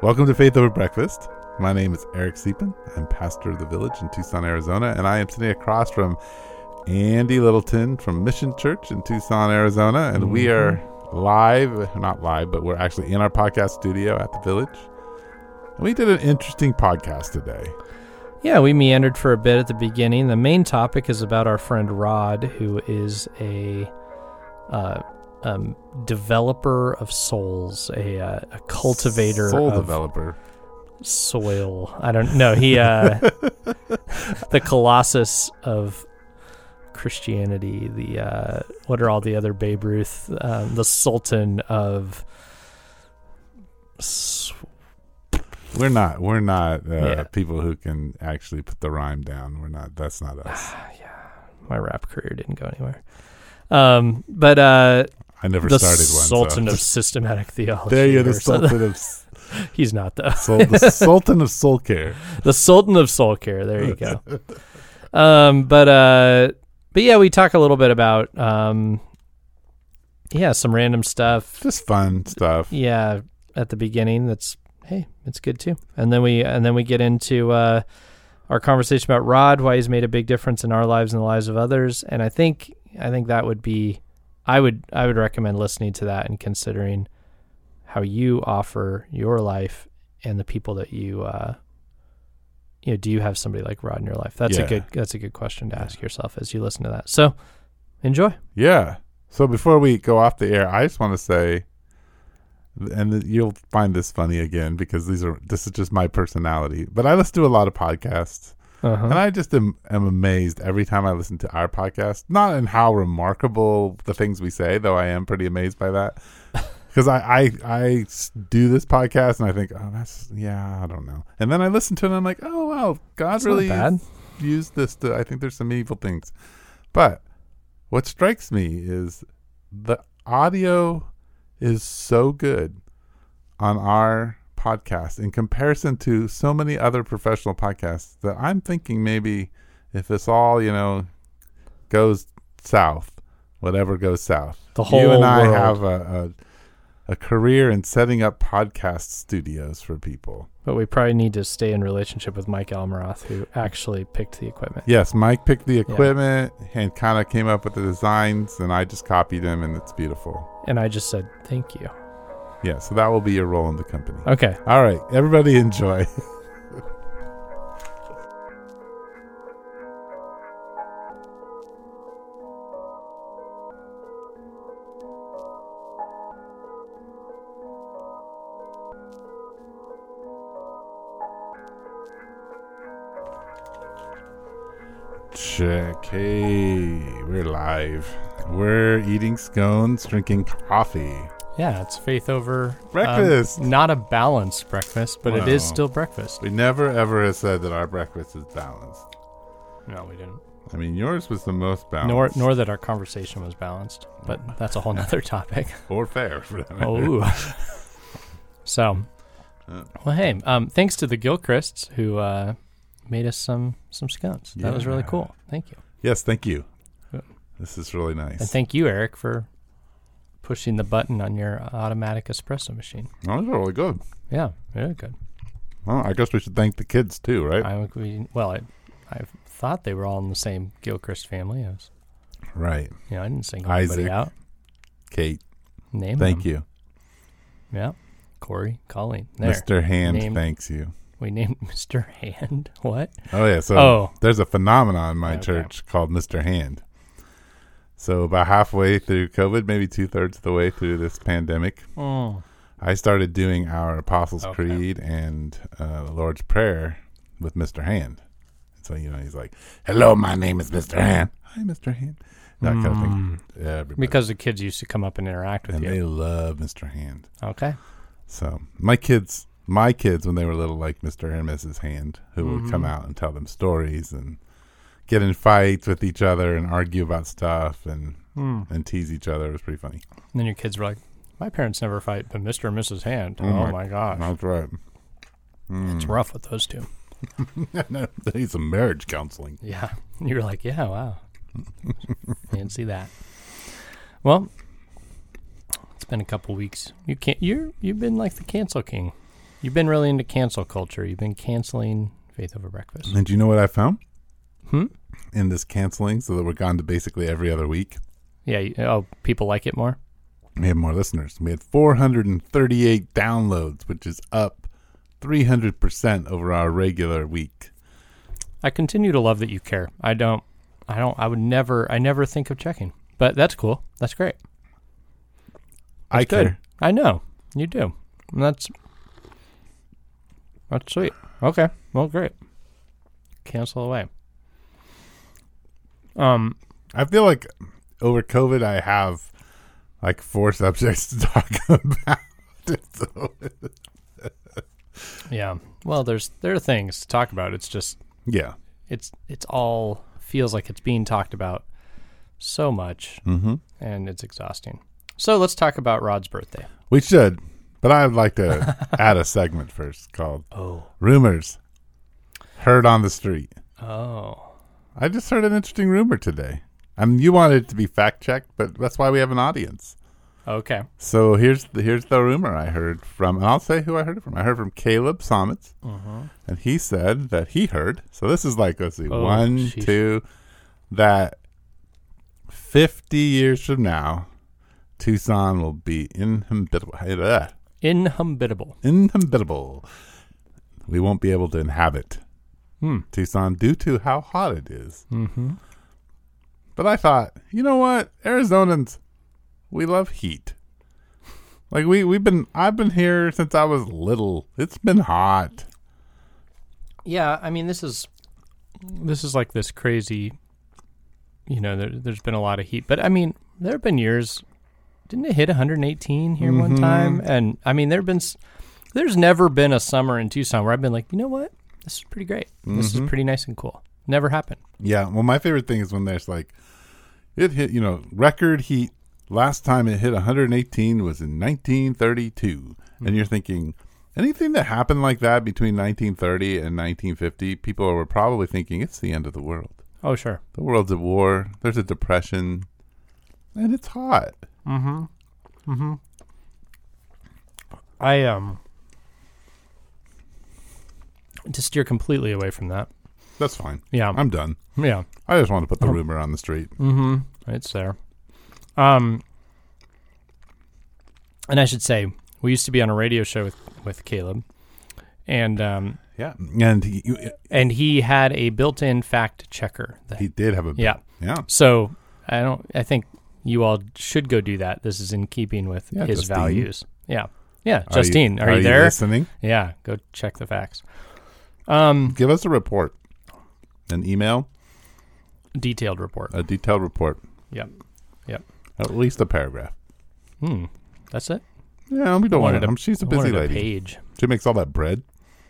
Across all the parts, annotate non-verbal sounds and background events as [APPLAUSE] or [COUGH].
Welcome to Faith Over Breakfast. My name is Eric Siepen. I'm pastor of the village in Tucson, Arizona, and I am sitting across from Andy Littleton from Mission Church in Tucson, Arizona, and we are live, not live, but we're actually in our podcast studio at the village. And we did an interesting podcast today. Yeah, we meandered for a bit at the beginning. The main topic is about our friend Rod, who is a uh, um, developer of souls, a, uh, a cultivator Soul of developer. soil. I don't know. He, uh, [LAUGHS] the colossus of Christianity. The uh, what are all the other Babe Ruth? Um, the Sultan of. We're not. We're not uh, Yeah. people who can actually put the rhyme down. We're not. That's not us. [SIGHS] yeah, My rap career didn't go anywhere. Um, but uh, I never the started one. The Sultan so. of systematic theology. there you're [LAUGHS] [LAUGHS] the. Sultan of He's not though. soul, the Sultan of soul care. the Sultan of Soul Care. There you go. um, but uh, but yeah, we talk a little bit about um, yeah, some random stuff. Just fun stuff. Yeah, at the beginning. That's hey, it's good too. And then we and then we get into uh, our conversation about Rod, why he's made a big difference in our lives and the lives of others. And I think I think that would be, I would I would recommend listening to that and considering how you offer your life and the people that you. Uh, you know, do you have somebody like Rod in your life? That's Yeah. a good. That's a good question to ask yourself as you listen to that. So, enjoy. Yeah. So before we go off the air, I just want to say, and you'll find this funny again because these are this is just my personality. But I listen to a lot of podcasts, Uh-huh. and I just am, am amazed every time I listen to our podcast. Not in how remarkable the things we say, though I am pretty amazed by that. [LAUGHS] Because I I do this podcast and I think, oh, that's yeah, I don't know. And then I listen to it and I'm like, oh wow, God not really bad. used this to. I think there's some evil things, but what strikes me is the audio is so good on our podcast in comparison to so many other professional podcasts that I'm thinking maybe if this all you know goes south, whatever goes south, The whole you and I world. have a, a a career in setting up podcast studios for people. But we probably need to stay in relationship with Mike Almaroth, who actually picked the equipment. Yes, Mike picked the equipment and kind of came up with the designs, and I just copied him, and it's beautiful. And I just said, thank you. Yeah, so that will be your role in the company. Okay. All right, everybody enjoy. [LAUGHS] Check. Hey, we're live. We're eating scones, drinking coffee. Yeah, it's faith over um, Breakfast. not a balanced breakfast, but it is still breakfast. We never ever have said that our breakfast is balanced. No, we didn't. I mean, yours was the most balanced. Nor nor that our conversation was balanced, but that's a whole nother topic. [LAUGHS] or fair. For that matter. oh. [LAUGHS] so, well, hey, um, thanks to the Gilchrists who uh, made us some some scones. That was really cool. Thank you, Yes, thank you. This is really nice. and thank you, Eric, for pushing the button on your uh, automatic espresso machine. oh, are really good. Yeah, very good. Well, I guess we should thank the kids too, right? I we, well, I I thought they were all in the same Gilchrist family. I was, right. you know, I didn't sing Isaac. anybody out. Kate, Name thank them. you. Yeah, Corey, Colleen. There, Mr. Hand Named- thanks you. we named [LAUGHS] Mr. Hand. What? Oh yeah, so oh, there's a phenomenon in my Okay. church called Mr. Hand. So about halfway through COVID, maybe two thirds of the way through this pandemic, mm. I started doing our Apostles' Okay. Creed and uh, the Lord's Prayer with Mr. Hand. So you know, he's like, "Hello, my name is Mr. Hand. Hi, Mr. Hand." That kind of thing. Everybody. because the kids used to come up and interact with him. and you. they love Mr. Hand. okay. So my kids, my kids, when they were little, like Mr. and Mrs. Hand, who would come Mhm. out and tell them stories and get in fights with each other and argue about stuff and Mm. and tease each other. It was pretty funny. And then your kids were like, "My parents never fight, but Mr. and Mrs. Hand." Oh Oh, my- gosh, That's right. it's Mm. rough with those two. [LAUGHS] they need some marriage counseling. Yeah, [LAUGHS] you were like, "Yeah, wow." Didn't see that. Well, it's been a couple weeks. You can't. You're you've been like the cancel king. You've been really into cancel culture. You've been canceling Faith Over Breakfast. And do you know what I found Hmm? in this canceling? So that we're gone to basically every other week. Yeah. You, oh, people like it more. We have more listeners. We had 438 downloads, which is up 300% over our regular week. I continue to love that you care. I don't. I don't. I would never. I never think of checking. But that's cool. That's great. I Good. care. I know you do. And that's that's sweet. Okay. Well, great. Cancel away. Um. I feel like over COVID, I have like four subjects to [LAUGHS] talk about. So, Yeah. Well, there's there are things to talk about. It's just yeah. it's it's all feels like it's being talked about so much, Mm-hmm. and it's exhausting. So let's talk about Rod's birthday. We should, but I'd like to [LAUGHS] add a segment first called Oh. Rumors Heard on the Street. Oh. I just heard an interesting rumor today. I mean, you wanted it to be fact checked, but that's why we have an audience. Okay. So here's the here's the rumor I heard from, and I'll say who I heard it from. I heard from Caleb Somets, Uh-huh. and he said that he heard. So this is like let's see, Oh, one, sheesh. two, that fifty years from now, Tucson will be inhabitable. Inhospitable. Inhabitable. We won't be able to inhabit Hmm. Tucson due to how hot it is. Mm-hmm. But I thought, you know what, Arizonans, we love heat. Like we we've been I've been here since I was little. It's been hot. Yeah, I mean this is this is like this crazy. You know, there, there's been a lot of heat, but I mean, there have been years. Didn't it hit 118 here one Mhm. time? And I mean, there've been. There's never been a summer in Tucson where I've been like, you know what, this is pretty great. This is Mhm. pretty nice and cool. Never happened. Yeah. Well, my favorite thing is when there's like, it hit you know record heat. Last time it hit 118 was in 1932, and you're thinking anything that happened like that between 1930 and 1950, people were probably thinking it's the end of the world. Oh sure. The world's at war. There's a depression, and it's hot. Mm-hmm. Mm-hmm. I um to steer completely away from that. That's fine. Yeah. I'm done. yeah. I just want to put the Oh. rumor on the street. Mm-hmm. It's there. Um and I should say, we used to be on a radio show with, with Caleb. And um Yeah, and he, and he had a built in fact checker. that- he did have a yeah. yeah. So I don't I think you all should go do that. This is in keeping with Yeah, his Justine. values. Yeah. Yeah. Are you- Justine, are, are you there? listening? Yeah, go check the facts. Um, Give us a report, an email, detailed report. a detailed report. Yep. Yep. At least a paragraph. Hmm. That's it. Yeah, we don't want Wanted it. a- She's a I busy wanted lady. page. She makes all that bread.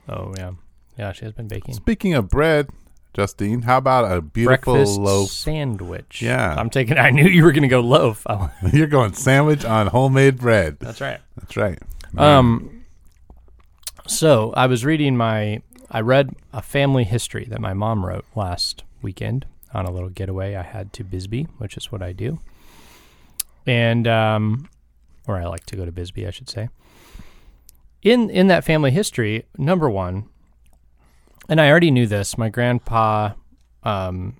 Oh yeah, yeah. She has been baking Speaking of bread, Justine, how about a beautiful breakfast loaf? sandwich. Yeah. I'm taking. I knew you were going to go loaf. [LAUGHS] [LAUGHS] You're going sandwich on homemade bread. that's right. That's right. Um. So I was reading my. I read a family history that my mom wrote last weekend on a little getaway I had to Bisbee, which is what I do. And um, or I like to go to Bisbee, I should say. In in that family history, number one, and I already knew this. My grandpa um,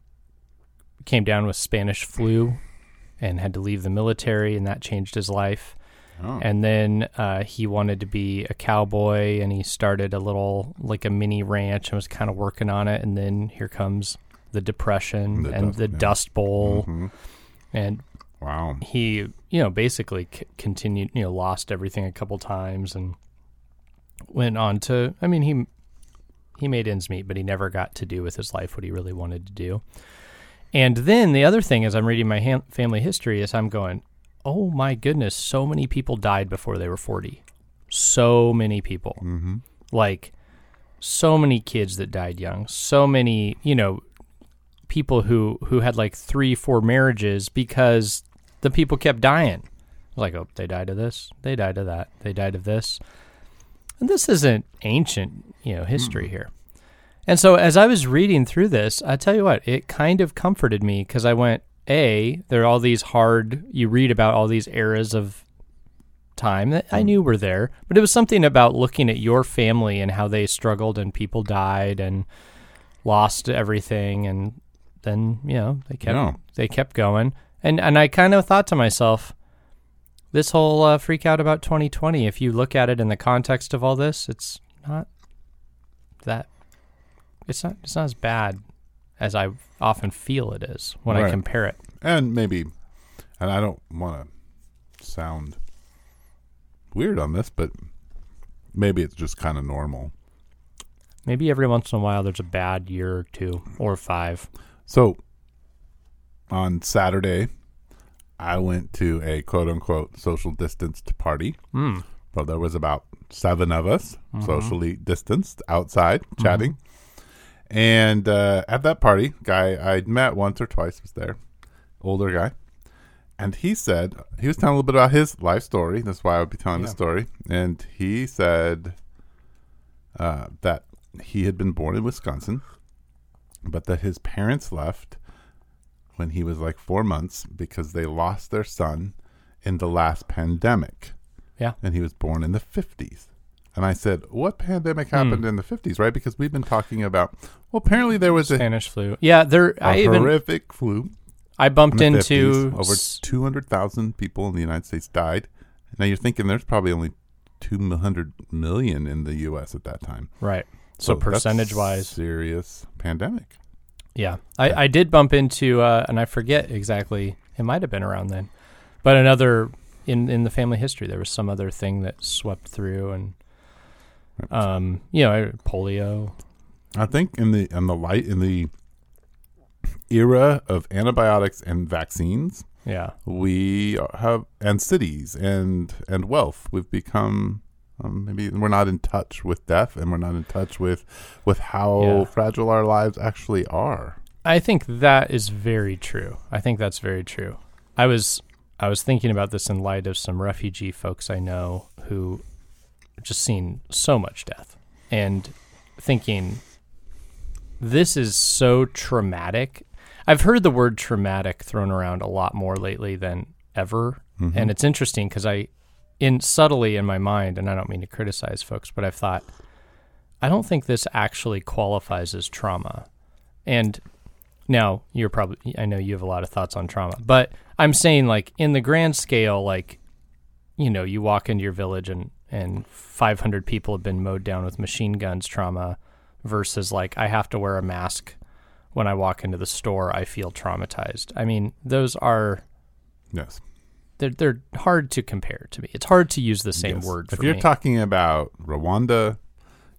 came down with Spanish flu and had to leave the military, and that changed his life. Oh. And then uh, he wanted to be a cowboy, and he started a little like a mini ranch and was kind of working on it. And then here comes the depression The and dust- the yeah. Dust Bowl, Mhm. and Wow. he you know basically c- continued you know lost everything a couple times and went on to I mean he he made ends meet, but he never got to do with his life what he really wanted to do. And then the other thing as I'm reading my ham- family history is I'm going, oh my goodness, so many people died before they were 40. So many people. Mm-hmm. Like, so many kids that died young. So many, you know, people who who had like three, four marriages because the people kept dying. Like, oh, they died of this, they died of that, they died of this. And this isn't ancient, you know, history here. And so as I was reading through this, I tell you what, it kind of comforted me because I went, A, there are all these hard, you read about all these eras of time that Hmm. I knew were there, but it was something about looking at your family and how they struggled and people died and lost everything and then, you know, they kept they kept going. And and I kind of thought to myself, this whole uh, freak out about 2020, if you look at it in the context of all this, it's not that it's not it's not as bad as I often feel it is when I compare it. and maybe, and I don't want to sound weird on this, but maybe it's just kind of normal. Maybe every once in a while there's a bad year or two or five. So on Saturday, I went to a quote unquote social distanced party. Well, there was about seven of us Mm-hmm. socially distanced outside chatting. And uh, at that party, guy I'd met once or twice was there, older guy. And he said, he was telling a little bit about his life story. That's why I would be telling the story. And he said uh, that he had been born in Wisconsin, but that his parents left when he was like four months because they lost their son in the last pandemic Yeah. and he was born in the 50s. And I said, What pandemic happened in the 50s, right? Because we've been talking about, well, apparently there was a, Spanish flu. Yeah, there. a I even horrific flu I in bumped the into 50s. Over s- 200,000 people in the United States died. Now you're thinking there's probably only 200 million in the U.S. at that time. right. So, that's percentage wise, serious pandemic. yeah, I, I did bump into, uh, and I forget exactly. It might have been around then, but another in in the family history, there was some other thing that swept through, and um, you know, polio. I think in the in the light in the era of antibiotics and vaccines, Yeah, we have and cities and and wealth we've become um, maybe we're not in touch with death and we're not in touch with with how Yeah. fragile our lives actually are I think that is very true. I think that's very true. I was I was thinking about this in light of some refugee folks I know who just seen so much death and thinking this is so traumatic. I've heard the word traumatic thrown around a lot more lately than ever. Mm-hmm. And it's interesting because I, in subtly in my mind, and I don't mean to criticize folks, but I've thought, I don't think this actually qualifies as trauma. And now you're probably, I know you have a lot of thoughts on trauma, but I'm saying like in the grand scale, like, you know, you walk into your village and, and 500 people have been mowed down with machine guns trauma versus like I have to wear a mask when I walk into the store, I feel traumatized. I mean, those are yes they're they're hard to compare to me. It's hard to use the same Yes. word if you're me. talking about rwanda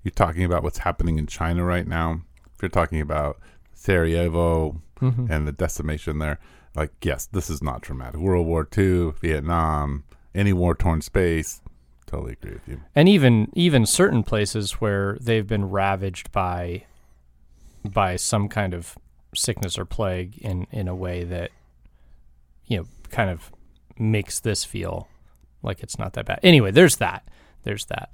you're talking about what's happening in china right now if you're talking about sarajevo Mhm. and the decimation there like yes this is not traumatic world war ii vietnam any war-torn space totally agree with you and even even certain places where they've been ravaged by by some kind of sickness or plague in in a way that you know kind of makes this feel like it's not that bad. Anyway, there's that. There's that.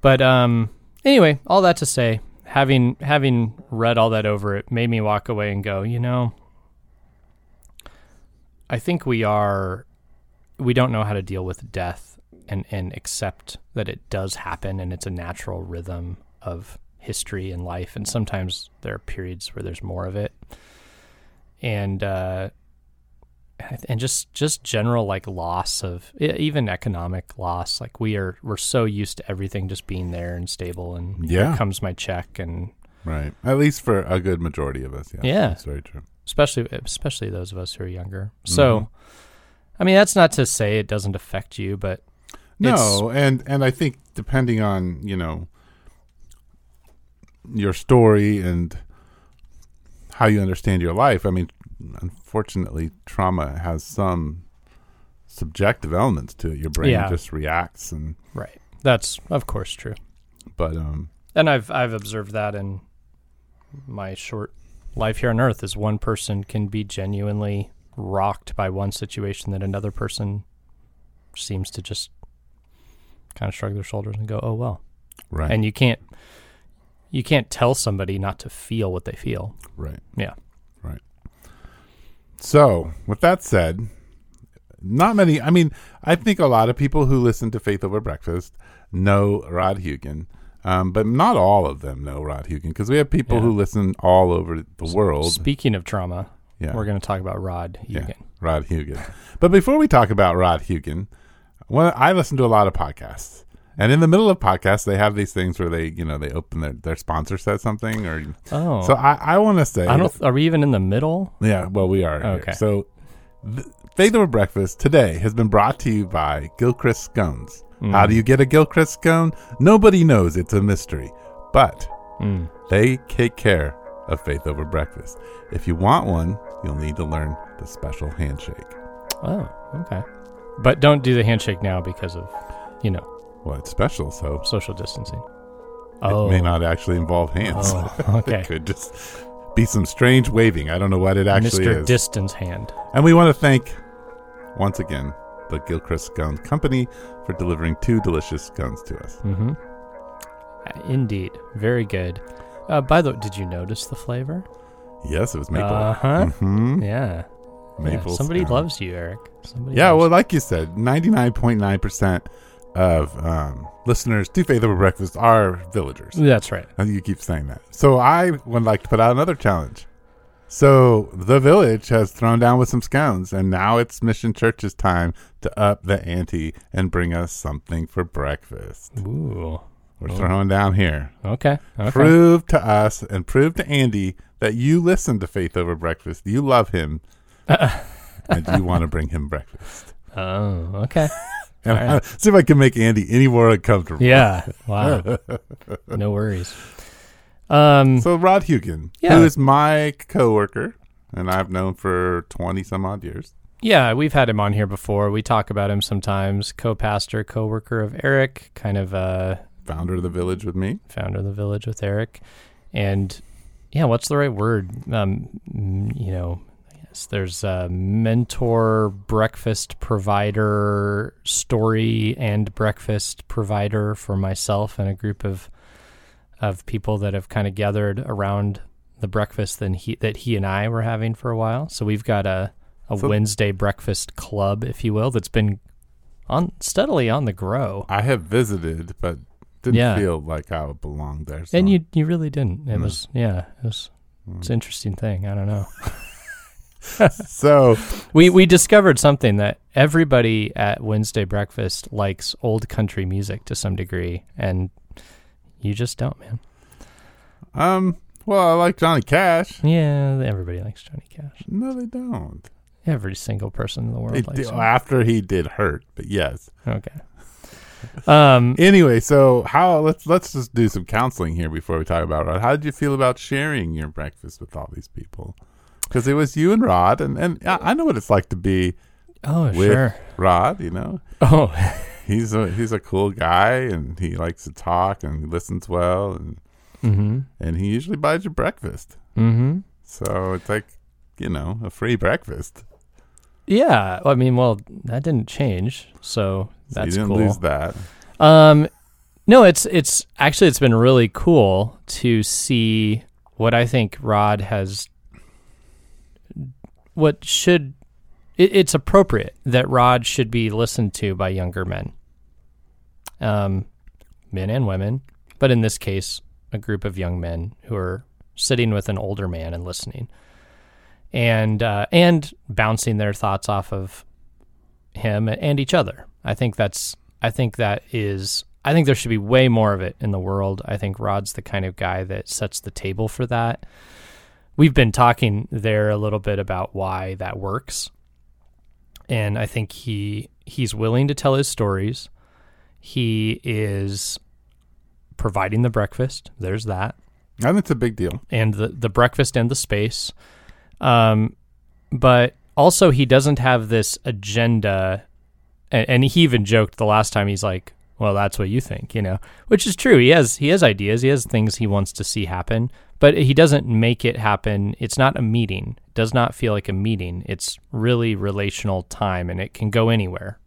But um anyway, all that to say, having having read all that over it made me walk away and go, you know, I think we are we don't know how to deal with death and and accept that it does happen and it's a natural rhythm of history and life and sometimes there are periods where there's more of it and uh and just just general like loss of even economic loss like we are we're so used to everything just being there and stable and Yeah. here comes my check and Right. At least for a good majority of us. Yeah. Yeah. That's very true. especially especially those of us who are younger so i mean that's not to say it doesn't affect you but No, and and I think depending on you know your story and how you understand your life, I mean, unfortunately, trauma has some subjective elements to it. Your brain Yeah. just reacts, and right that's of course true but um, And I've I've observed that in my short life here on earth is one person can be genuinely rocked by one situation that another person seems to just kind of shrug their shoulders and go, "Oh well." right, And you can't you can't tell somebody not to feel what they feel. right, Yeah. right. So, with that said, not many. I mean, I think a lot of people who listen to Faith Over Breakfast know Rod Hugen, um, but not all of them know Rod Hugen because we have people Yeah. who listen all over the world. Speaking of trauma, Yeah. we're going to talk about Rod Yeah, Rod Hugen. but before we talk about Rod Hugen, well, I listen to a lot of podcasts. And in the middle of podcasts, they have these things where they, you know, they open their, their sponsor says something, or Oh, so I, I want to say, I don't. Are we even in the middle? yeah, well, we are. here. Okay. So, th- Faith Over Breakfast today has been brought to you by Gilchrist Scones. Mm. How do you get a Gilchrist scone? Nobody knows. It's a mystery. But Mm. they take care of Faith Over Breakfast. If you want one, you'll need to learn the special handshake. Oh, okay. But don't do the handshake now because of, you know, Well, it's special, so social distancing. it may not actually involve hands. Oh, [LAUGHS] okay. it could just be some strange waving. I don't know what it actually Mr. is. Distance Hand. and we want to thank, once again, the Gilchrist Scone Company for delivering two delicious guns to us. Mm-hmm. Indeed, very good. Uh, by the way, did you notice the flavor? Yes, it was maple. Uh-huh. hmm Yeah. Maple yeah. Somebody loves you, Eric. Somebody Yeah, well, like you said, 99.9% of um, listeners to Faith Over Breakfast are villagers. That's right. And you keep saying that. So I would like to put out another challenge. So the village has thrown down with some scones, and now it's Mission Church's time to up the ante and bring us something for breakfast. Ooh. We're Oh. throwing down here. Okay. Okay. Prove to us and prove to Andy that you listen to Faith Over Breakfast. You love him, [LAUGHS] and you want to bring him breakfast. Oh, okay. [LAUGHS] Right. [LAUGHS] see if I can make Andy any more uncomfortable. Yeah. Wow. no worries. Um. So Rod Hugen, Yeah. who is my coworker, and I've known for twenty some odd years. Yeah, we've had him on here before. We talk about him sometimes. Co-pastor, co-worker of Eric, kind of uh, Founder of the village with me. founder of the village with Eric, and yeah, what's the right word? Um, you know, yes, there's a mentor, breakfast provider, story and breakfast provider for myself and a group of of people that have kind of gathered around the breakfast that he that he and I were having for a while. So we've got a a So- Wednesday breakfast club, if you will, that's been on steadily on the grow. I have visited, but didn't Yeah. feel like I belonged there. So. And you you really didn't. It No. was yeah, it was it's an mm. interesting thing. I don't know. [LAUGHS] [LAUGHS] so We we discovered something that everybody at Wednesday breakfast likes old country music to some degree, and you just don't, man. um, well, I like Johnny Cash. Yeah, everybody likes Johnny Cash. No, they don't. Every single person in the world They likes do- him. after he did hurt, but yes. Okay. Um. [LAUGHS] Anyway, so how let's let's just do some counseling here before we talk about Rod. How did you feel about sharing your breakfast with all these people? Because it was you and Rod, and and I I know what it's like to be Oh with sure. Rod. You know, Oh [LAUGHS] he's a he's a cool guy, and he likes to talk and he listens well, and mm-hmm. and he usually buys you breakfast. Mm-hmm. So it's like you know a free breakfast. Yeah. I mean, well, that didn't change, so So that's you didn't cool. lose that. Um, no, it's it's actually it's been really cool to see what I think Rod has. What should it, it's appropriate that Rod should be listened to by younger men, um, men and women, but in this case, a group of young men who are sitting with an older man and listening, and uh, and bouncing their thoughts off of him and each other. I think that's I think that is I think there should be way more of it in the world. I think Rod's the kind of guy that sets the table for that. We've been talking there a little bit about why that works. And I think he he's willing to tell his stories. He is providing the breakfast. There's that And it's a big deal. and the, the breakfast and the space. Um, but also, he doesn't have this agenda. And, and he even joked the last time. He's like, "Well, that's what you think," you know, which is true. He has he has ideas. He has things he wants to see happen, but he doesn't make it happen. It's not a meeting. It does not feel like a meeting. It's really relational time, and it can go anywhere.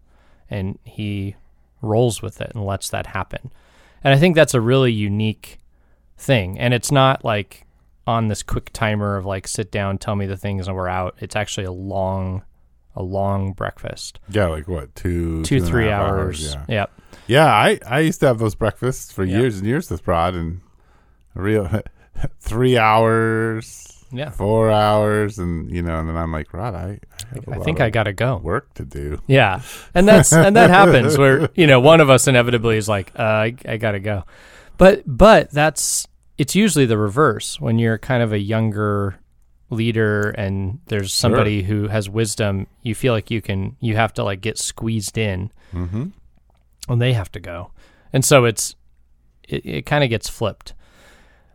And he rolls with it and lets that happen. And I think that's a really unique thing. And it's not like on this quick timer of like sit down, tell me the things and we're out. It's actually a long a long breakfast, Yeah, like what two, two a three hours. Yeah, Yep. Yeah. I I used to have those breakfasts for Yeah. years and years with Rod, and real [LAUGHS] three hours, Yeah. four hours, and you know, and then I'm like, Rod, I I, have a I lot think of I gotta go. work to do. Yeah, and that's and that happens where [LAUGHS] you know one of us inevitably is like, uh, I, I gotta go, but but that's it's usually the reverse when you're kind of a younger leader and there's somebody who has wisdom. You feel like you can you have to like get squeezed in, Mm-hmm. And they have to go, and so it's it, it kind of gets flipped.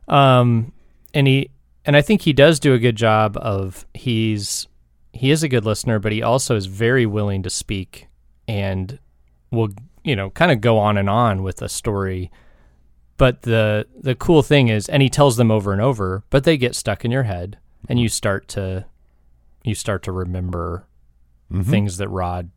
Um, and he and I think he does do a good job of he's he is a good listener, but he also is very willing to speak and will you know kind of go on and on with a story. But the the cool thing is, and he tells them over and over, but they get stuck in your head, and you start to you start to remember Mm-hmm. things that Rod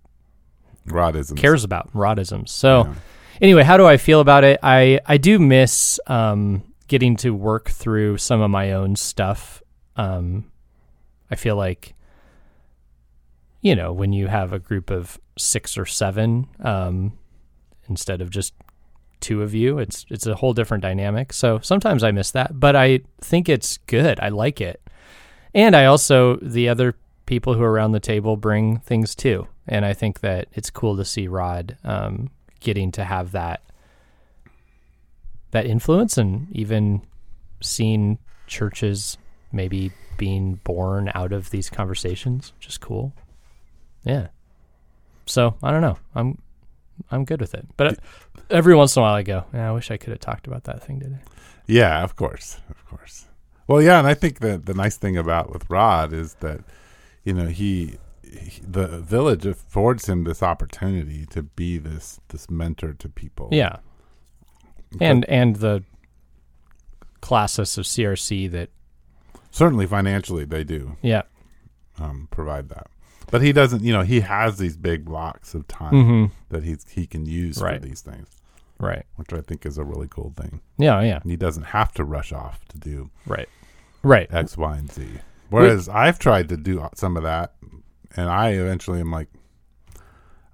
Rod isn't cares about, Rodisms. So Yeah. anyway, how do I feel about it? I I do miss um, getting to work through some of my own stuff. Um, I feel like you know when you have a group of six or seven um, instead of just two of you, it's it's a whole different dynamic. So sometimes I miss that, but I think it's good. I like it, and I also the other people who are around the table bring things too, and I think that it's cool to see Rod um, getting to have that that influence, and even seeing churches maybe being born out of these conversations, which is cool. Yeah. So I don't know. I'm I'm good with it, but every once in a while I go, yeah, I wish I could have talked about that thing today. Yeah, of course, of course. Well, yeah, and I think that the nice thing about with Rod is that, you know, he, he the village affords him this opportunity to be this this mentor to people. Yeah. And and the classes of CRC that certainly financially they do yeah. um, provide that, but he doesn't. You know, he has these big blocks of time hmm that he's he can use Right. for these things, Right. which I think is a really cool thing. Yeah, yeah. And he doesn't have to rush off to do Right. Right. X, Y, and Z. Whereas I've tried to do some of that, and I eventually am like,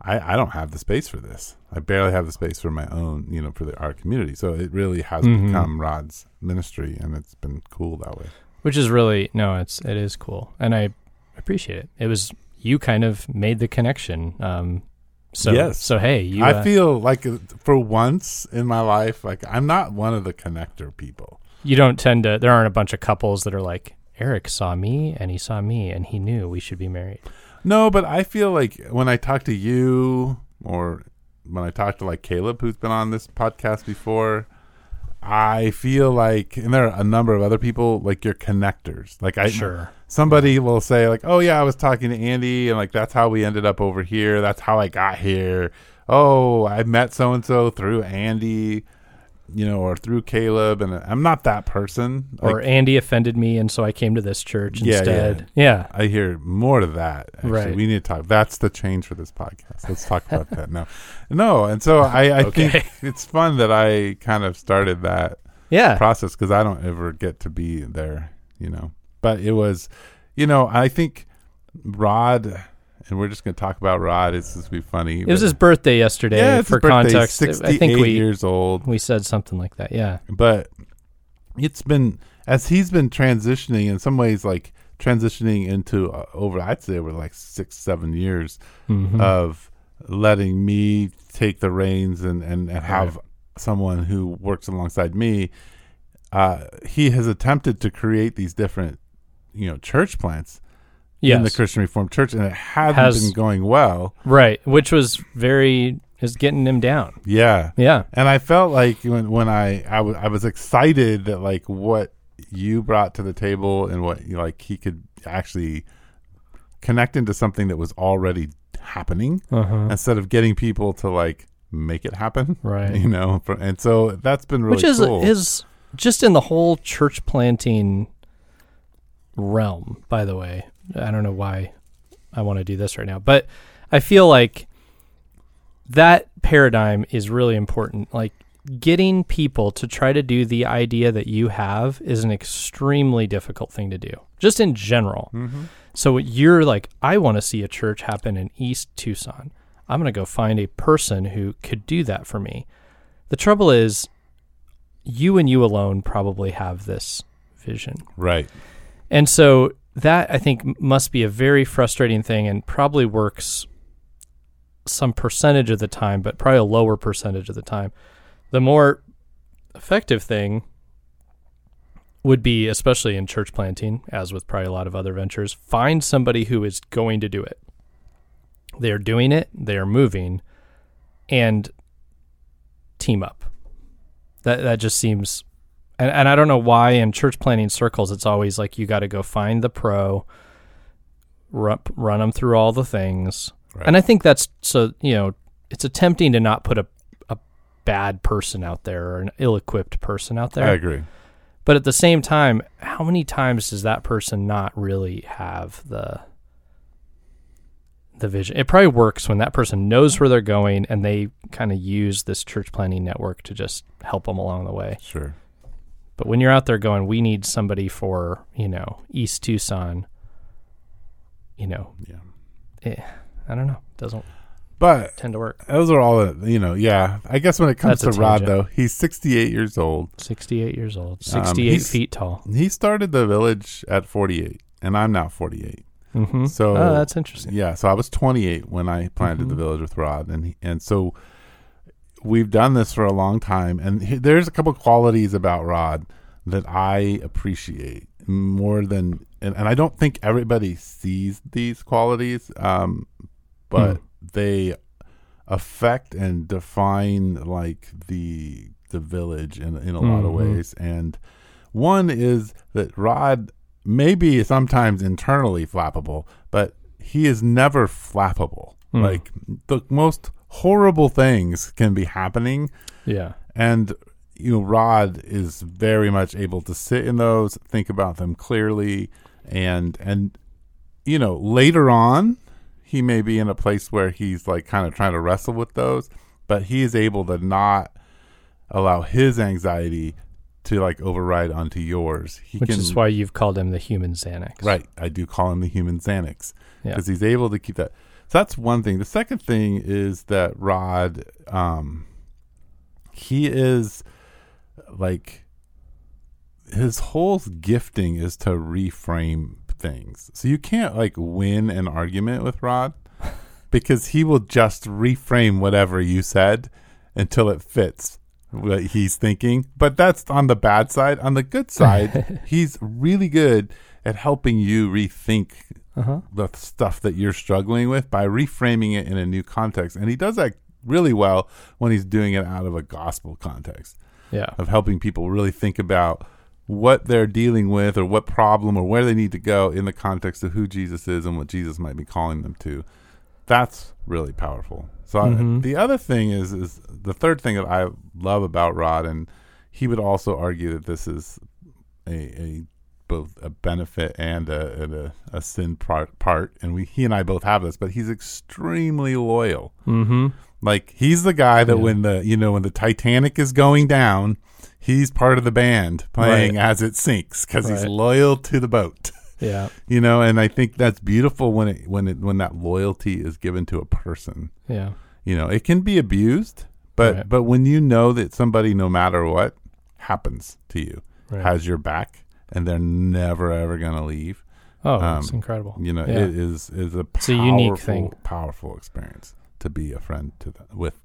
I, I don't have the space for this. I barely have the space for my own, you know, for the, our community. So it really has Mhm. become Rod's ministry, and it's been cool that way. Which is really no, it's it is cool. And I appreciate it. It was you kind of made the connection. Um so Yes. so hey, you I uh, feel like uh, for once in my life, like I'm not one of the connector people. you don't tend to there aren't a bunch of couples that are like Eric saw me and he saw me and he knew we should be married. No, but I feel like when I talk to you or when I talk to like Caleb, who's been on this podcast before, I feel like, and there are a number of other people, like you're connectors. Like I, Sure. somebody will say like, "Oh yeah, I was talking to Andy, and like that's how we ended up over here. That's how I got here. Oh, I met so and so through Andy, you know, or through Caleb, and I'm not that person. Like, or Andy offended me and so I came to this church Yeah, instead. Yeah. yeah. I hear more to that. Actually. Right. We need to talk. That's the change for this podcast. Let's talk about that now. No, and so I, I [LAUGHS] Okay. think it's fun that I kind of started that Yeah. process because I don't ever get to be there, you know. But it was, you know, I think Rod, and we're just going to talk about Rod. It's just be funny. It was his birthday yesterday yeah, for birthday, context. I think 68 we years old. we said something like that. Yeah. but it's been as he's been transitioning in some ways like transitioning into uh, over i'd say over like six seven years Mhm. of letting me take the reins and and, and have someone who works alongside me uh he has attempted to create these different you know church plants in the christian reformed church and it hasn't Has- been going well Right, which was very is getting him down. yeah Yeah. And I felt like when when I I was excited that like what you brought to the table and what you like he could actually connect into something that was already happening Uh-huh. instead of getting people to like make it happen. [LAUGHS] Right. You know, and so that's been really Which is cool. is just in the whole church planting realm, by the way. I don't know why I want to do this right now, but I feel like that paradigm is really important. Like getting people to try to do the idea that you have is an extremely difficult thing to do. Just in general. Mhm. So you're like, I want to see a church happen in East Tucson. I'm going to go find a person who could do that for me. The trouble is, you and you alone probably have this vision. Right. And so that I think must be a very frustrating thing and probably works some percentage of the time, but probably a lower percentage of the time. The more effective thing would be, especially in church planting, as with probably a lot of other ventures, find somebody who is going to do it. They are doing it, they are moving, and team up. That that just seems and, and I don't know why in church planting circles it's always like you got to go find the pro, run, run them through all the things, Right. and I think that's so you know it's attempting to not put a a bad person out there or an ill-equipped person out there. I agree. But at the same time, how many times does that person not really have the the vision? It probably works when that person knows where they're going and they kind of use this church planting network to just help them along the way. Sure. But when you're out there going, we need somebody for, you know, East Tucson, you know, Yeah. eh, I don't know, doesn't But tend to work. those are all, the- you know, yeah. I guess when it comes That's to Rod, though, he's 68 years old. 68 years old, Um, 68 he's- feet tall. He started the village at 48, and I'm now 48. Mm-hmm. So, oh, that's interesting. Yeah, so I was 28 when I planted the Mhm. village with Rod, and he, and so we've done this for a long time. And he, there's a couple qualities about Rod that I appreciate more than, and, and I don't think everybody sees these qualities, um, but Hmm. they affect and define like the the village in in a lot of Mhm. ways. And one is that Rod may be sometimes internally flappable, but he is never flappable. Hmm. Like the most horrible things can be happening Yeah. and you know Rod is very much able to sit in those, think about them clearly and and you know later on he may be in a place where he's like kind of trying to wrestle with those, but he is able to not allow his anxiety to like override onto yours. He Which can is why you've called him the human Xanax. Right. I do call him the human Xanax Yeah. because he's able to keep that. So that's one thing. The second thing is that Rod, um, he is like his whole gifting is to reframe things. So you can't like win an argument with Rod [LAUGHS] because he will just reframe whatever you said until it fits what he's thinking. But that's on the bad side. On the good side, [LAUGHS] he's really good at helping you rethink Uh-huh. the stuff that you're struggling with by reframing it in a new context. And he does that really well when he's doing it out of a gospel context Yeah. of helping people really think about what they're dealing with or what problem or where they need to go in the context of who Jesus is and what Jesus might be calling them to. That's really powerful. So I- Mhm. the other thing is is the third thing that I love about Rod and he would also argue that this is a, a both a benefit and a, and a, a sin part, part and we he and I both have this but he's extremely loyal Mm-hmm. like he's the guy that Yeah. when the you know when the Titanic is going down, he's part of the band playing as it sinks because he's loyal to the boat. Yeah. [LAUGHS] You know, and I think that's beautiful when it when it when that loyalty is given to a person. Yeah. You know, it can be abused, but Right. but when you know that somebody, no matter what happens to you, Right. has your back and they're never ever gonna leave. oh, um, that's incredible. You know, Yeah. it is is a powerful, It's a unique thing. powerful experience to be a friend to the, with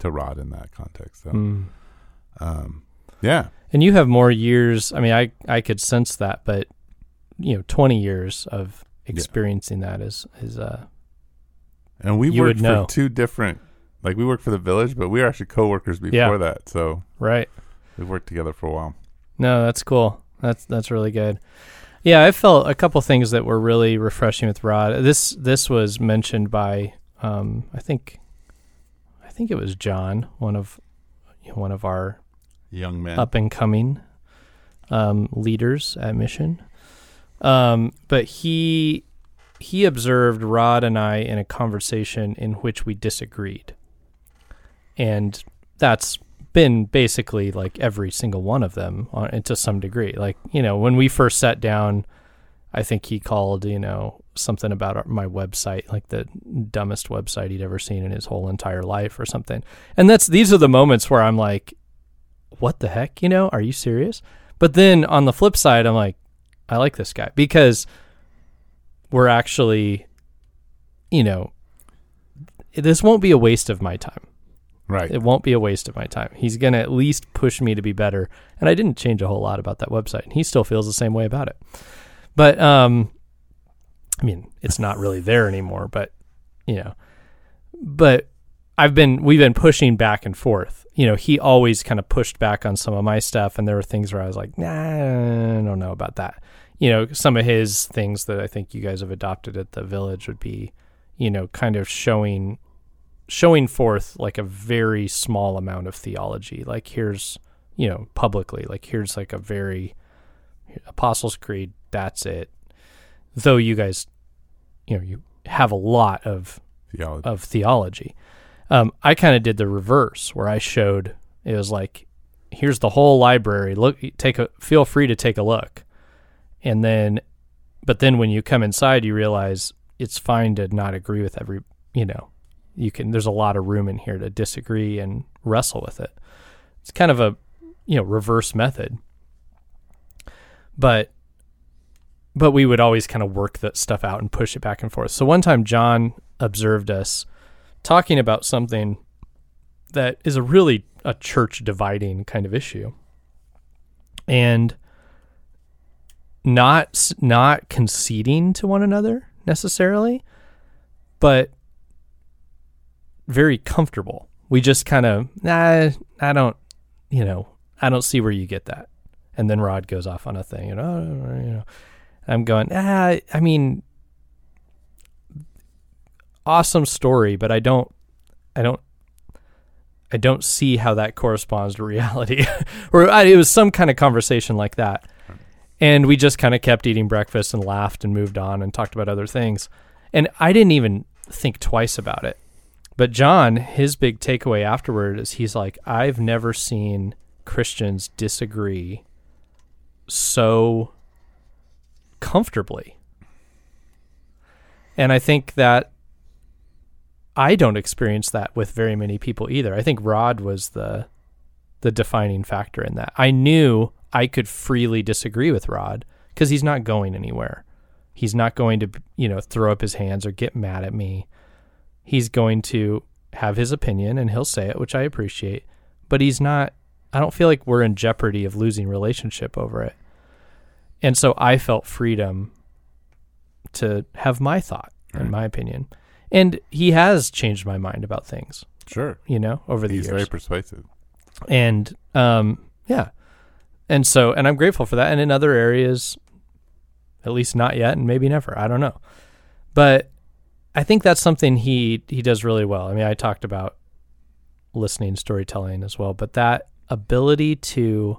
to Rod in that context. So, Mm. um, yeah, And you have more years. I mean, I I could sense that, but you know, twenty years of experiencing that is is uh and we worked would know. for two different. Like we worked for the village, but we were actually coworkers before Yeah. that. So right. we've worked together for a while. No, that's cool. That's that's really good. Yeah, I felt a couple things that were really refreshing with Rod. This this was mentioned by um, I think I think it was John, one of one of our Young men. up and coming um, leaders at Mission. Um, but he he observed Rod and I in a conversation in which we disagreed, and that's been basically like every single one of them uh, on, to some degree. Like you know, when we first sat down, I think he called you know something about our, my website, like the dumbest website he'd ever seen in his whole entire life or something. And that's these are the moments where I'm like, what the heck, you know? Are you serious? But then on the flip side, I'm like, I like this guy because we're actually, you know, this won't be a waste of my time. Right. It won't be a waste of my time. He's going to at least push me to be better. And I didn't change a whole lot about that website. And he still feels the same way about it. But um I mean, it's not really there anymore, but you know. But I've been we've been pushing back and forth. You know, he always kind of pushed back on some of my stuff and there were things where I was like, "Nah, I don't know about that." You know, some of his things that I think you guys have adopted at the village would be, you know, kind of showing showing forth like a very small amount of theology. Like here's, you know, publicly, like here's like a very Apostles' Creed, that's it. Though you guys, you know, you have a lot of Theology. of theology. Um, I kind of did the reverse, where I showed it was like, here's the whole library. Look, take a feel free to take a look, and then, but then when you come inside, you realize it's fine to not agree with every, you know, you can. There's a lot of room in here to disagree and wrestle with it. It's kind of a, you know, reverse method. But but we would always kind of work that stuff out and push it back and forth. So one time John observed us talking about something that is a really a church dividing kind of issue. And not not conceding to one another necessarily, but very comfortable. We just kind of, nah, I don't, you know, I don't see where you get that. And then Rod goes off on a thing, and oh, you know, I'm going, ah, I mean, awesome story, but I don't, I don't, I don't see how that corresponds to reality. [LAUGHS] or it was some kind of conversation like that. And we just kind of kept eating breakfast and laughed and moved on and talked about other things. And I didn't even think twice about it. But John, his big takeaway afterward is he's like, I've never seen Christians disagree so comfortably. And I think that I don't experience that with very many people either. I think Rod was the the defining factor in that. I knew I could freely disagree with Rod because he's not going anywhere. He's not going to, you know, throw up his hands or get mad at me. He's going to have his opinion and he'll say it, which I appreciate, but he's not I don't feel like we're in jeopardy of losing relationship over it. And so I felt freedom to have my thought Right. and my opinion. And he has changed my mind about things, Sure. you know, over the He's years very persuasive. and um yeah and so and i'm grateful for that and in other areas at least not yet and maybe never i don't know but i think that's something he he does really well. I mean i talked about listening storytelling as well but that ability to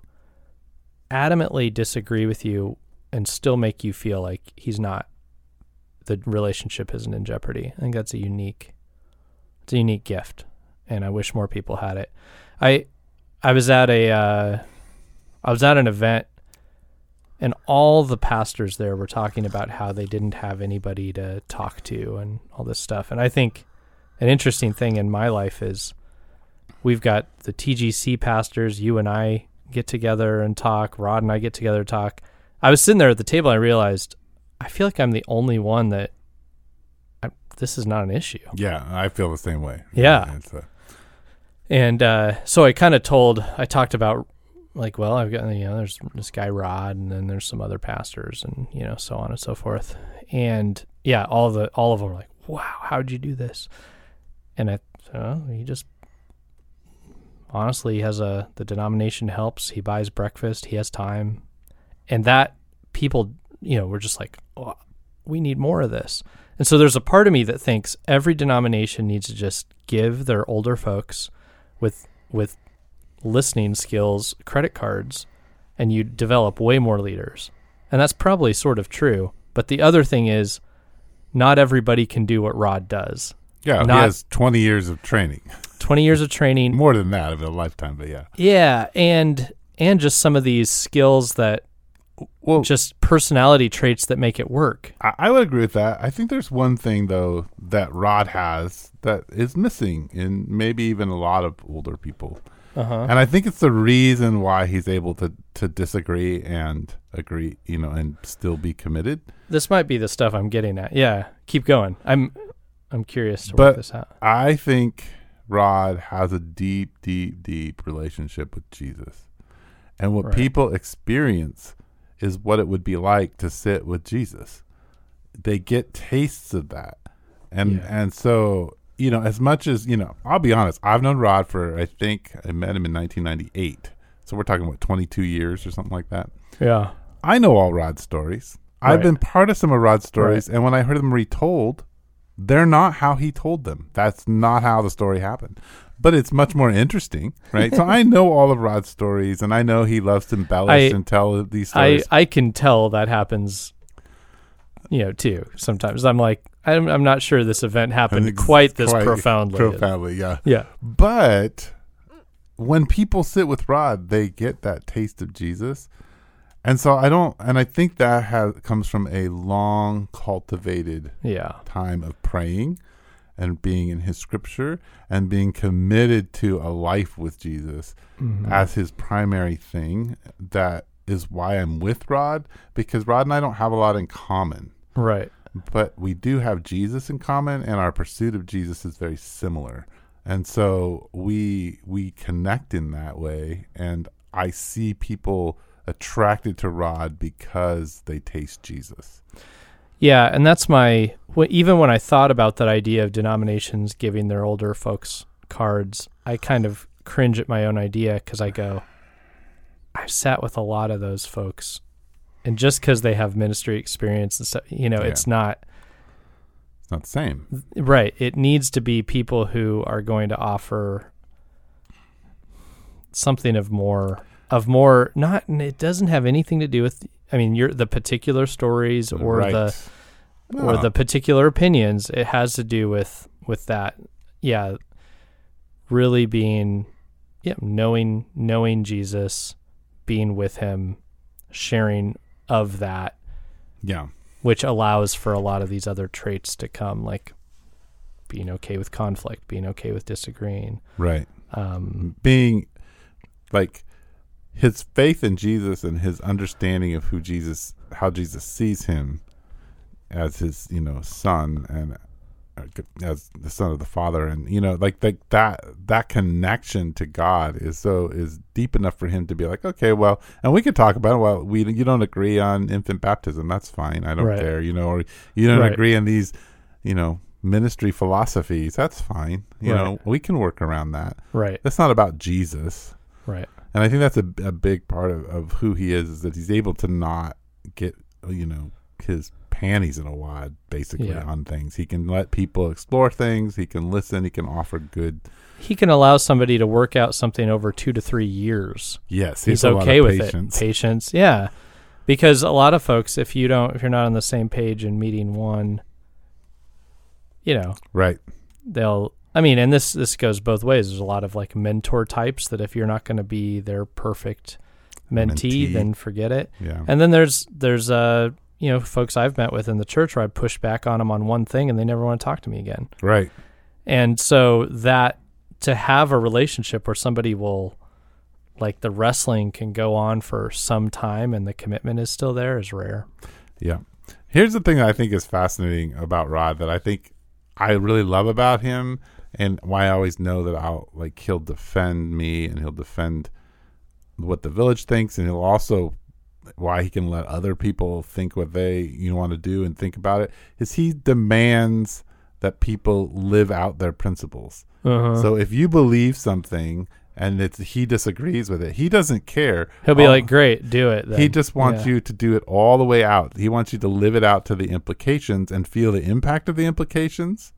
adamantly disagree with you and still make you feel like he's not the relationship isn't in jeopardy. I think that's a unique it's a unique gift and i wish more people had it. I I was at a uh, I was at an event and all the pastors there were talking about how they didn't have anybody to talk to and all this stuff. And I think an interesting thing in my life is we've got the TGC pastors, you and I get together and talk, Rod and I get together and talk. I was sitting there at the table and I realized I feel like I'm the only one that I, this is not an issue. Yeah, I feel the same way. Yeah. It's a, And uh, so I kind of told, I talked about like, well, I've got, you know, there's this guy Rod, and then there's some other pastors, and you know, so on and so forth. And yeah, all the all of them are like, wow, how'd you do this? And I, well, he just honestly has a the denomination helps. He buys breakfast. He has time, and that people, you know, were just like, oh, we need more of this. And so there's a part of me that thinks every denomination needs to just give their older folks with with listening skills credit cards and you develop way more leaders. And that's probably sort of true. But the other thing is not everybody can do what Rod does. yeah, he has 20 years of training. 20 years of training. [LAUGHS] More than that of a lifetime, but yeah. Yeah, and and just some of these skills that Well, just personality traits that make it work. I, I would agree with that. I think there's one thing though that Rod has that is missing in maybe even a lot of older people, Uh huh. and I think it's the reason why he's able to to disagree and agree, you know, and still be committed. This might be the stuff I'm getting at. Yeah, keep going. I'm I'm curious to But- work this out. I think Rod has a deep, deep, deep relationship with Jesus. And what Right. people experience is what it would be like to sit with Jesus. They get tastes of that. And Yeah. and so, you know, as much as, you know, I'll be honest, I've known Rod for I think I met him in 1998. So we're talking about 22 years or something like that. Yeah. I know all Rod's stories. I've been part of some of Rod's stories, and when I heard them retold, they're not how he told them. That's not how the story happened. But it's much more interesting, right? so I [LAUGHS] know all of Rod's stories, and I know he loves to embellish I- and tell these I stories. I can tell that happens. You know, too. Sometimes I'm like, I'm I'm not sure this event happened quite this quite profoundly. profoundly, yeah. Yeah. But when people sit with Rod, they get that taste of Jesus. And so I don't, and I think that has comes from a long cultivated Yeah. time of praying and being in his scripture and being committed to a life with Jesus Mhm. as his primary thing. That is why I'm with Rod because Rod and I don't have a lot in common, right. But we do have Jesus in common and our pursuit of Jesus is very similar. And so we we connect in that way and I see people attracted to Rod because they taste Jesus. Yeah, and that's my even when I thought about that idea of denominations giving their older folks cards, I kind of cringe at my own idea because I go, I've sat with a lot of those folks, and just because they have ministry experience and stuff, you know, Yeah. it's not It's not the same. right. It needs to be people who are going to offer something of more of more not and it doesn't have anything to do with I mean your the particular stories or right. the or the particular opinions it has to do with with that yeah really being yeah knowing knowing jesus being with him sharing of that yeah. which allows for a lot of these other traits to come like being okay with conflict being okay with disagreeing Right. um being like his faith in Jesus and his understanding of who Jesus, how Jesus sees him as his, you know, son and Uh, as the son of the Father, and you know, like like that that connection to God is so is deep enough for him to be like, okay, well, and we could talk about it. Well, we you don't agree on infant baptism, that's fine. I don't Right. care, you know, or you don't Right. agree on these, you know, ministry philosophies. That's fine. You Right. know, we can work around that. right That's not about Jesus. right And I think that's a, a big part of, of who he is, is that he's able to not get, you know, his panties in a wad, basically, Yeah. on things. He can let people explore things. He can listen. He can offer good. he can allow somebody to work out something over two to three years Yes, he's has a lot okay with patience. it. Patience, yeah. Because a lot of folks, if you don't, if you're not on the same page in meeting one, you know, Right. they'll. I mean, and this this goes both ways. There's a lot of like mentor types that if you're not going to be their perfect mentee, Mentee. then forget it. Yeah. And then there's there's uh you know folks I've met with in the church where I push back on them on one thing and they never want to talk to me again. right. And so that to have a relationship where somebody will like the wrestling can go on for some time and the commitment is still there is rare. Yeah. Here's the thing that I think is fascinating about Rod that I think I really love about him and why I always know that I'll like he'll defend me and he'll defend what the village thinks and he'll also why he can let other people think what they you want to do and think about it is he demands that people live out their principles. Uh-huh. So if you believe something and it's he disagrees with it, he doesn't care. He'll be All- like, "Great, do it." Then. he just wants Yeah. you to do it all the way out. He wants you to live it out to the implications and feel the impact of the implications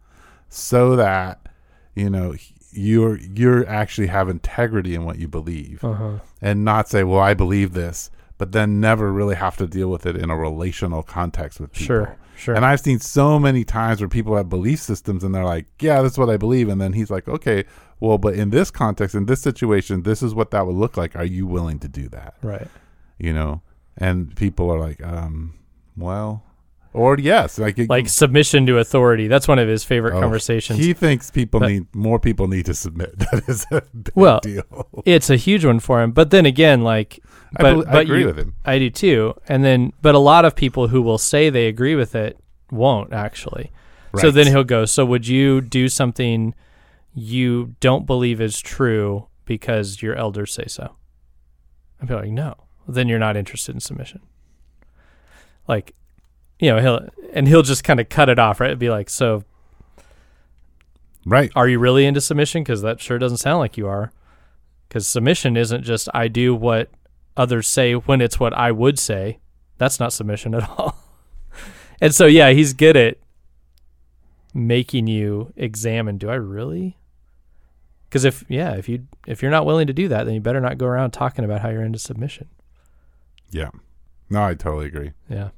so that you know you're you're actually have integrity in what you believe Uh-huh. and not say, "Well, I believe this," but then never really have to deal with it in a relational context with people. Sure, sure. And I've seen so many times where people have belief systems and they're like, yeah, that's what I believe. And then he's like, okay, well, but in this context, in this situation, this is what that would look like. Are you willing to do that? right. You know? and people are like, um, well, or yes, like it- Like submission to authority. That's one of his favorite Oh, conversations. He thinks people But- need more people need to submit. [LAUGHS] That is a big Well, deal. it's a huge one for him. But then again, like, I, but, I agree you- with him. I do too. And then, but a lot of people who will say they agree with it won't actually. So then he'll go, So would you do something you don't believe is true because your elders say so? I'd be like, No. Then you're not interested in submission. Like, you know, he'll, and he'll just kind of cut it off, right? It'd be like, So right. are you really into submission? Because that sure doesn't sound like you are. Because submission isn't just I do what others say when it's what I would say. That's not submission at [LAUGHS] all. and so, yeah, he's good at making you examine. Do I really? Because if yeah, if you if you're not willing to do that, then you better not go around talking about how you're into submission. Yeah. No, I totally agree. Yeah,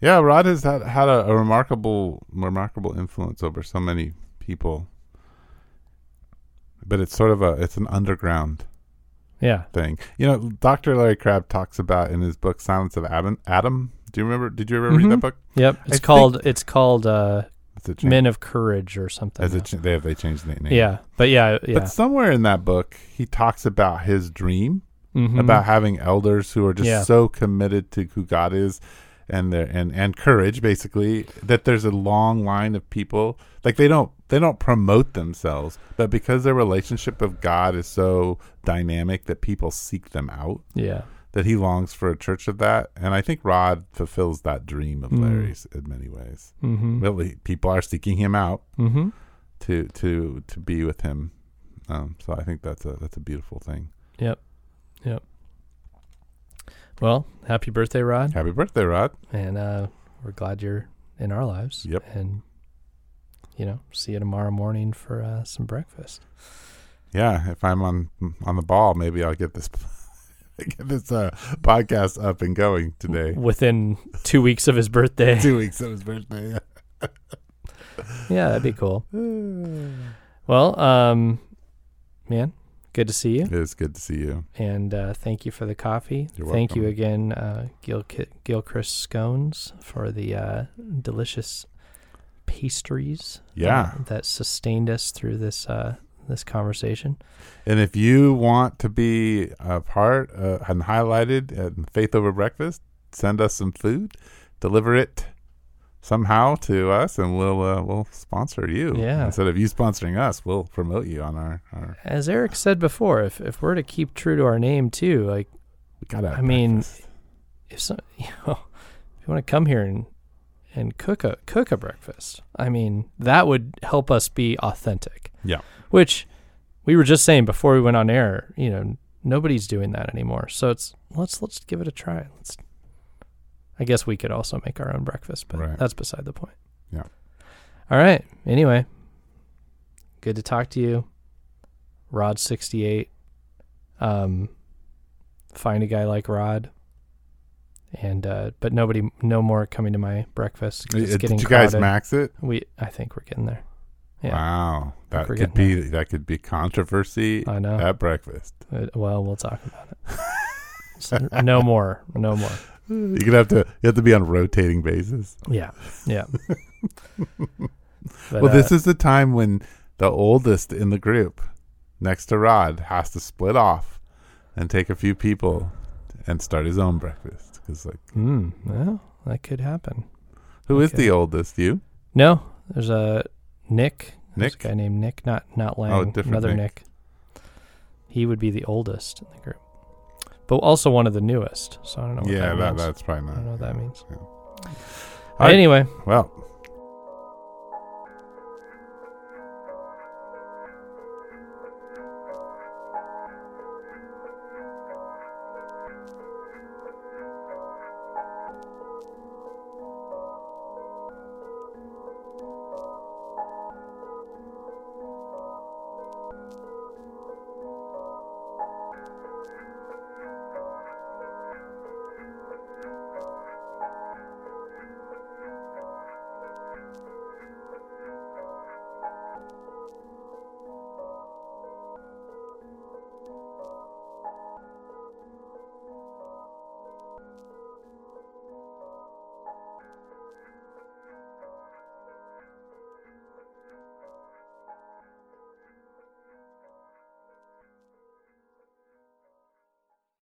Yeah, Rod has had, had a, a remarkable, remarkable influence over so many people. But it's sort of a, it's an underground yeah, thing. You know, Dr. Larry Crabb talks about in his book Silence of Adam. Adam, do you remember? Did you ever read that Mhm. book? yep. I It's think- called it's called uh? Men of Courage or something. Has now. it cha- they have they changed the name? yeah, but yeah, yeah. But somewhere in that book, he talks about his dream Mhm. about having elders who are just Yeah. so committed to who God is and their and and courage basically that there's a long line of people like they don't they don't promote themselves but because their relationship with God is so dynamic that people seek them out yeah. that he longs for a church of that and I think Rod fulfills that dream of Mm. Larry's in many ways Mm-hmm. really people are seeking him out Mm-hmm. to to to be with him um, so I think that's a that's a beautiful thing Yep. Yep. Well, happy birthday, Rod. happy birthday Rod And uh, we're glad you're in our lives. Yep. And, you know, see you tomorrow morning for uh, some breakfast. yeah, if I'm on on the ball, maybe I'll get this [LAUGHS] get this uh, podcast up and going today. Within two weeks of his birthday. [LAUGHS] Two weeks of his birthday. yeah, [LAUGHS] that'd be cool. [SIGHS] Well, um, man, good to see you. It is good to see you. And uh, thank you for the coffee. You're thank you again, uh, Gil Gilchrist Scones, for the uh, delicious pastries. Yeah. uh, that sustained us through this uh, this conversation. And if you want to be a part uh, and highlighted at Faith Over Breakfast, send us some food, deliver it somehow to us, and we'll uh, we'll sponsor you. Yeah. Instead of you sponsoring us, we'll promote you on our. our As Eric said before, if if we're to keep true to our name too, like we gotta. I mean, if some, [LAUGHS] you know, if you want to come here and and cook a cook a breakfast, I mean that would help us be authentic. Yeah. Which we were just saying before we went on air. You know, nobody's doing that anymore. So it's let's let's give it a try. Let's. I guess we could also make our own breakfast, but Right. that's beside the point. Yeah. All right. Anyway, good to talk to you, Rod sixty eight. Um, find a guy like Rod. And uh, but nobody, no more coming to my breakfast. It's Uh, getting Did you guys max it? We, I think we're getting there. Yeah. Wow, that could be that could be controversy I know. at breakfast. Uh, well, we'll talk about it. [LAUGHS] So, no more, no more. You're gonna have to you have to be on a rotating basis. Yeah, yeah. [LAUGHS] But, well, this uh, is the time when the oldest in the group, next to Rod, has to split off and take a few people and start his own breakfast. Because like, mm, well, that could happen. who is Okay. the oldest? You? No, there's a Nick. There's Nick? a guy named Nick, not not Lang. Oh, different another Nick. Nick. He would be the oldest in the group, but also one of the newest. So I don't know. What yeah, that, that, that's probably not. I don't know what that means. Yeah. But All right. anyway, Well,